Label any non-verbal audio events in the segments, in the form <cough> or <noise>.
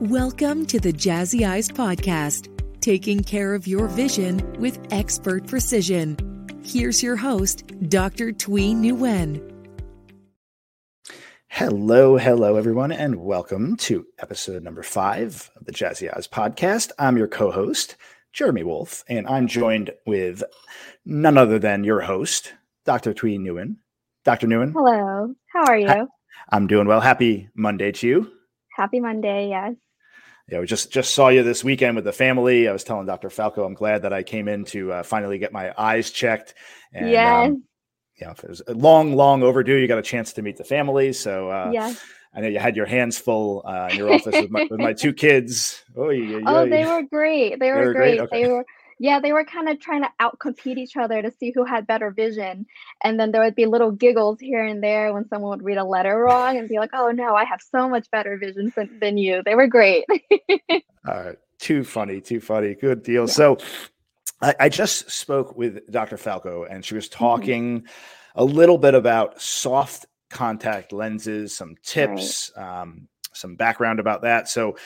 Welcome to the Jazzy Eyes Podcast, taking care of your vision with expert precision. Here's your host, Dr. Thuy Nguyen. Hello, hello, everyone, and welcome to episode number five of the Jazzy Eyes Podcast. I'm your co host, Jeremy Wolf, and I'm joined with none other than your host, Dr. Thuy Nguyen. Dr. Nguyen. Hello, how are you? I'm doing well. Happy Monday to you. Happy Monday, yes. Yeah, we just just saw you this weekend with the family. I was telling Dr. Falco, I'm glad that I came in to uh, finally get my eyes checked. And, yes. Um, you know, it was long, long overdue. You got a chance to meet the family, so uh, yes. I know you had your hands full uh, in your office with, my, with my two kids. <laughs> Oh, oh, they were great. They were, they were great. great? Okay. They were yeah, they were kind of trying to outcompete each other to see who had better vision. And then there would be little giggles here and there when someone would read a letter wrong and be like, oh no, I have so much better vision than you. They were great. <laughs> All right. Too funny. Too funny. Good deal. Yeah. So I, I, just spoke with Dr. Falco and she was mm-hmm. talking mm-hmm. a little bit about soft contact lenses, some tips, right. um, some background about that. So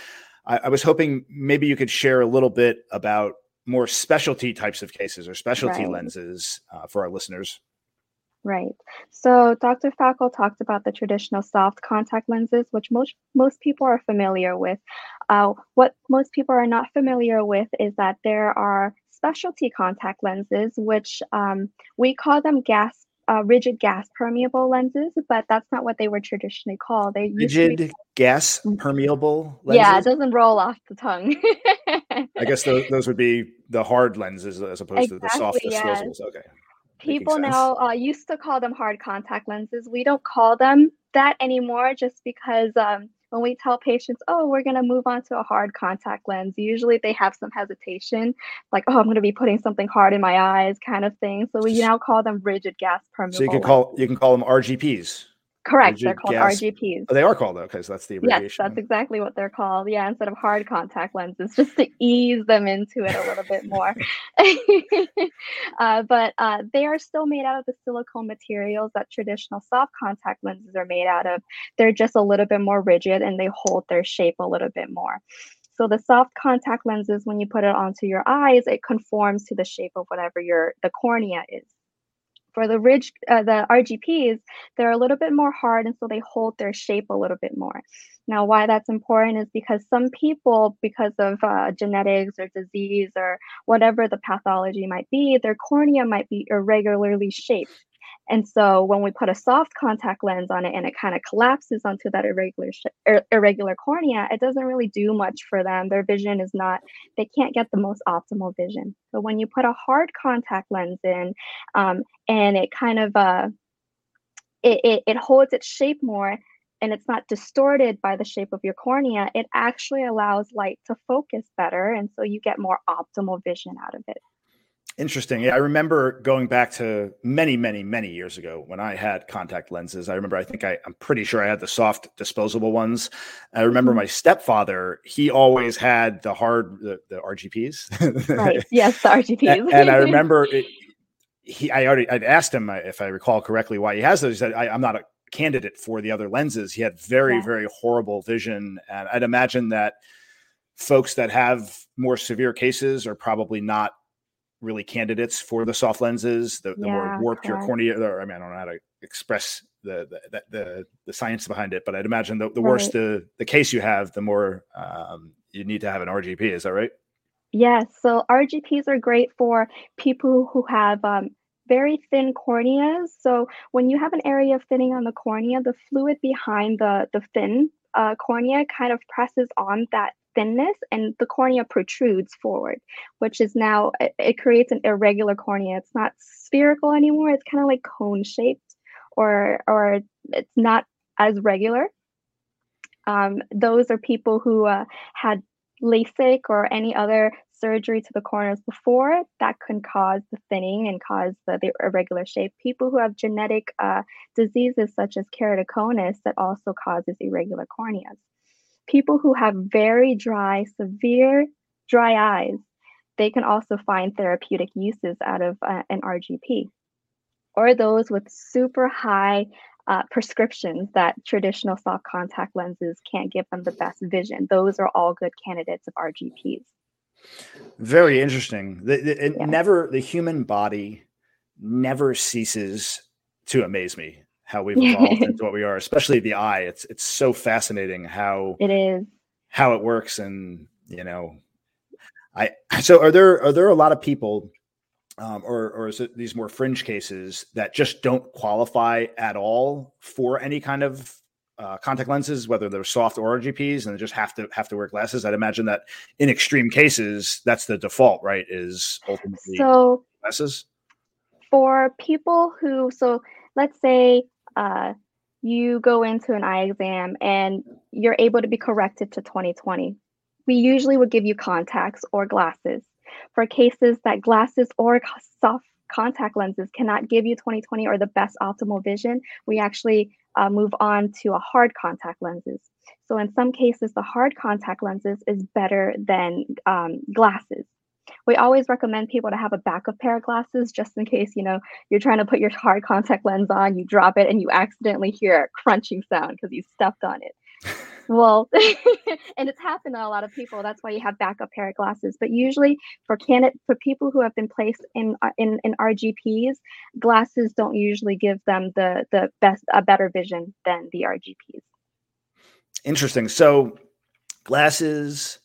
I, I was hoping maybe you could share a little bit about more specialty types of cases or specialty right. lenses uh, for our listeners? Right. So Dr. Fackel talked about the traditional soft contact lenses, which most most people are familiar with. Uh, what most people are not familiar with is that there are specialty contact lenses, which um, we call them gas uh, rigid gas permeable lenses, but that's not what they were traditionally called. They rigid be- gas mm. permeable lenses. Yeah, it doesn't roll off the tongue. <laughs> <laughs> I guess those, those would be the hard lenses as opposed exactly, to the soft disposables. Okay. People now uh, used to call them hard contact lenses. We don't call them that anymore just because um, when we tell patients, oh, we're going to move on to a hard contact lens, usually they have some hesitation, like, oh, I'm going to be putting something hard in my eyes kind of thing. So we now call them rigid gas permeable. So you can call you can call them RGPs. Correct. Rigid they're called gas. RGPs. Oh, they are called okay. So that's the abbreviation. Yes, that's exactly what they're called. Yeah, instead of hard contact lenses, <laughs> just to ease them into it a little bit more. <laughs> <laughs> uh, but uh, they are still made out of the silicone materials that traditional soft contact lenses are made out of. They're just a little bit more rigid and they hold their shape a little bit more. So the soft contact lenses, when you put it onto your eyes, it conforms to the shape of whatever your the cornea is. For the ridge, uh, the RGPs, they're a little bit more hard, and so they hold their shape a little bit more. Now, why that's important is because some people, because of uh, genetics or disease or whatever the pathology might be, their cornea might be irregularly shaped. And so when we put a soft contact lens on it and it kind of collapses onto that irregular ir- irregular cornea, it doesn't really do much for them. Their vision is not, they can't get the most optimal vision. But when you put a hard contact lens in um, and it kind of, uh, it, it, it holds its shape more and it's not distorted by the shape of your cornea, it actually allows light to focus better. And so you get more optimal vision out of it. Interesting. Yeah, I remember going back to many, many, many years ago when I had contact lenses. I remember, I think I, I'm pretty sure I had the soft disposable ones. I remember mm-hmm. my stepfather, he always had the hard, the, the RGPs. right. <laughs> Yes, the RGPs. and, and, I <laughs> remember it, he, I already, I'd asked him uh, if I recall correctly why he has those. He said, I, am not a candidate for the other lenses. He had very, yeah. very horrible vision. And I'd imagine that folks that have more severe cases are probably not really candidates for the soft lenses. The, the yeah, more warped your cornea, or I mean, I don't know how to express the the the, the science behind it, but I'd imagine the, the right. worse the the case you have, the more um, you need to have an RGP. Is that right? Yes. So RGPs are great for people who have um, very thin corneas. So when you have an area of thinning on the cornea, the fluid behind the the thin uh, cornea kind of presses on that thinness and the cornea protrudes forward, which is now, it, it creates an irregular cornea. It's not spherical anymore. It's kind of like cone shaped or, or it's not as regular. Um, those are people who uh, had LASIK or any other surgery to the corneas before that can cause the thinning and cause the, the irregular shape. People who have genetic uh, diseases such as keratoconus that also causes irregular corneas people who have very dry, severe dry eyes, they can also find therapeutic uses out of uh, an RGP. Or those with super high uh, prescriptions that traditional soft contact lenses can't give them the best vision. Those are all good candidates of RGPs. Very interesting. The, the, it yeah. never the human body never ceases to amaze me how we've evolved into what we are, <laughs> especially the eye. It's it's so fascinating how it is how it works, and you know, I so are there are there a lot of people, um, or or is it these more fringe cases that just don't qualify at all for any kind of uh, contact lenses, whether they're soft or RGPs, and they just have to have to wear glasses. I'd imagine that in extreme cases, that's the default, right? Is ultimately so glasses for people who. So let's say uh, you go into an eye exam and you're able to be corrected to 2020. We usually would give you contacts or glasses. For cases that glasses or soft contact lenses cannot give you 2020 or the best optimal vision, we actually uh, move on to a hard contact lenses. So in some cases, the hard contact lenses is better than um, glasses. We always recommend people to have a backup pair of glasses just in case, you know, you're trying to put your hard contact lens on, you drop it and you accidentally hear a crunching sound because you stepped on it. <laughs> well, <laughs> and it's happened to a lot of people. That's why you have backup pair of glasses. But usually for candidate for people who have been placed in uh, in in RGPs, glasses don't usually give them the the best a better vision than the RGPs. Interesting. So glasses,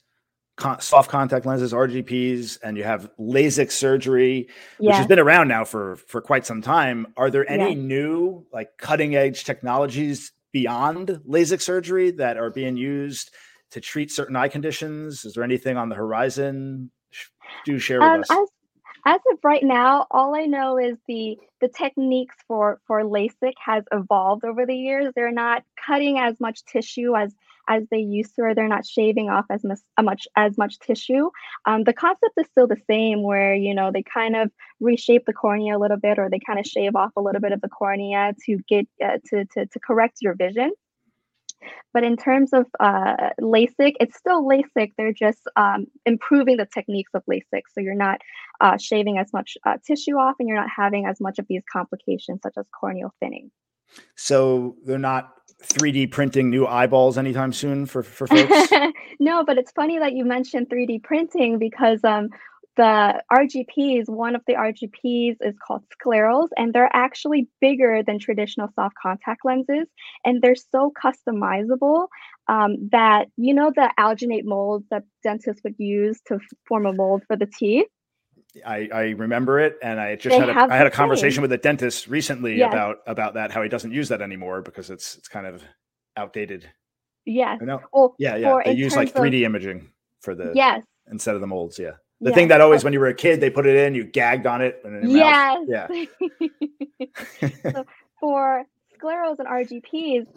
con- soft contact lenses, RGPs, and you have LASIK surgery, which has been around now for for quite some time. Are there any new like cutting edge technologies beyond LASIK surgery that are being used to treat certain eye conditions? Is there anything on the horizon? Do share with um, us. As, as of right now, all I know is the the techniques for for LASIK has evolved over the years. They're not cutting as much tissue as as they used to, or they're not shaving off as much, as much tissue. Um, the concept is still the same, where you know they kind of reshape the cornea a little bit, or they kind of shave off a little bit of the cornea to get uh, to, to to correct your vision. But in terms of uh, LASIK, it's still LASIK. They're just um, improving the techniques of LASIK. So you're not uh, shaving as much uh, tissue off and you're not having as much of these complications such as corneal thinning. So they're not 3D printing new eyeballs anytime soon for, for folks? <laughs> no, but it's funny that you mentioned 3D printing because um, the RGPs, one of the RGPs is called sclerals, and they're actually bigger than traditional soft contact lenses. And they're so customizable um, that, you know, the alginate molds that dentists would use to form a mold for the teeth. I, I remember it, and I just they had a, I had a conversation with a dentist recently yes. about about that how he doesn't use that anymore because it's it's kind of outdated. Yes. Well, yeah, yeah. They use like 3D of, imaging for the yes instead of the molds. Yeah. The yes. thing that always, when you were a kid, they put it in, you gagged on it. yes. Yeah. <laughs> <laughs> so for sclerals and RGPs,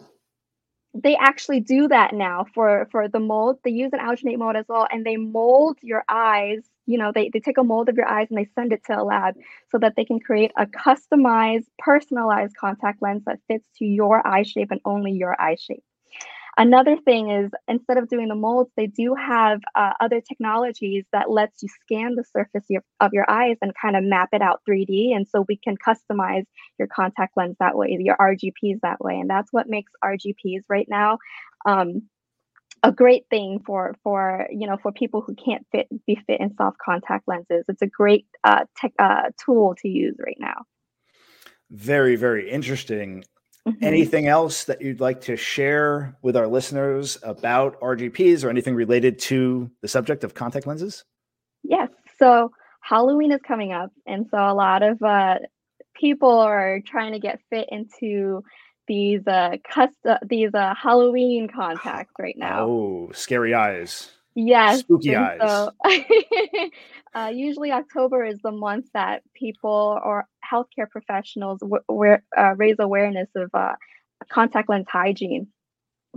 they actually do that now for for the mold. They use an alginate mold as well, and they mold your eyes you know they, they take a mold of your eyes and they send it to a lab so that they can create a customized personalized contact lens that fits to your eye shape and only your eye shape. Another thing is instead of doing the molds they do have uh, other technologies that lets you scan the surface of, of your eyes and kind of map it out 3d and so we can customize your contact lens that way your rgps that way and that's what makes rgps right now um, a great thing for for you know for people who can't fit be fit in soft contact lenses. It's a great uh, tech uh, tool to use right now. Very very interesting. Mm-hmm. Anything else that you'd like to share with our listeners about RGPs or anything related to the subject of contact lenses? Yes. So Halloween is coming up, and so a lot of uh, people are trying to get fit into these uh custom these uh Halloween contacts right now. Oh, scary eyes. Yes. Spooky eyes. So, <laughs> uh, usually October is the month that people or healthcare professionals w- w- uh, raise awareness of uh, contact lens hygiene.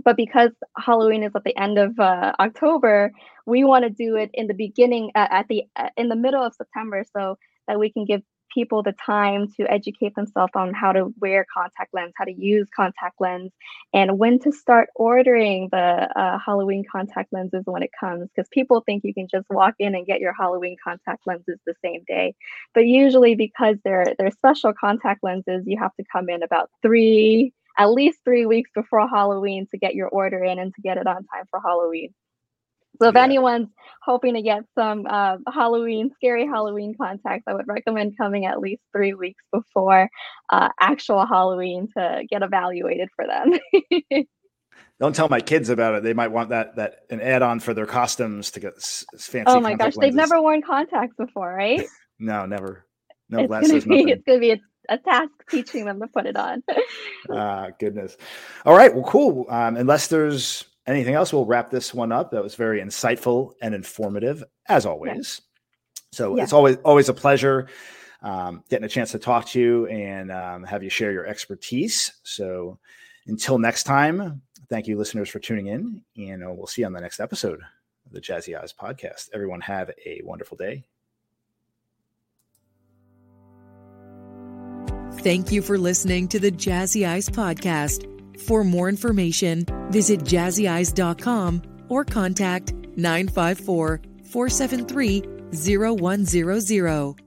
But because Halloween is at the end of uh, October, we want to do it in the beginning, uh, at the in the middle of September, so that we can give people the time to educate themselves on how to wear contact lens, how to use contact lens, and when to start ordering the uh, Halloween contact lenses when it comes. Because people think you can just walk in and get your Halloween contact lenses the same day, but usually because they're they're special contact lenses, you have to come in about three at least three weeks before Halloween to get your order in and to get it on time for Halloween. So if yeah. anyone's hoping to get some uh, Halloween, scary Halloween contacts, I would recommend coming at least three weeks before uh, actual Halloween to get evaluated for them. <laughs> Don't tell my kids about it. They might want that that an add-on for their costumes to get fancy. Oh my gosh, lenses. they've never worn contacts before, right? <laughs> no, never. No it's glasses. Gonna be, it's gonna be a, a, task teaching them to put it on. Ah, uh, goodness. All right. Well, cool. Um, unless there's anything else, we'll wrap this one up. That was very insightful and informative, as always. Yeah. So yeah. it's always always a pleasure um, getting a chance to talk to you and um, have you share your expertise. So until next time, thank you, listeners, for tuning in, and uh, we'll see you on the next episode of the Jazzy Eyes podcast. Everyone, have a wonderful day. Thank you for listening to the Jazzy Eyes podcast. For more information, visit jazzyeyes.com or contact 954 473 0100.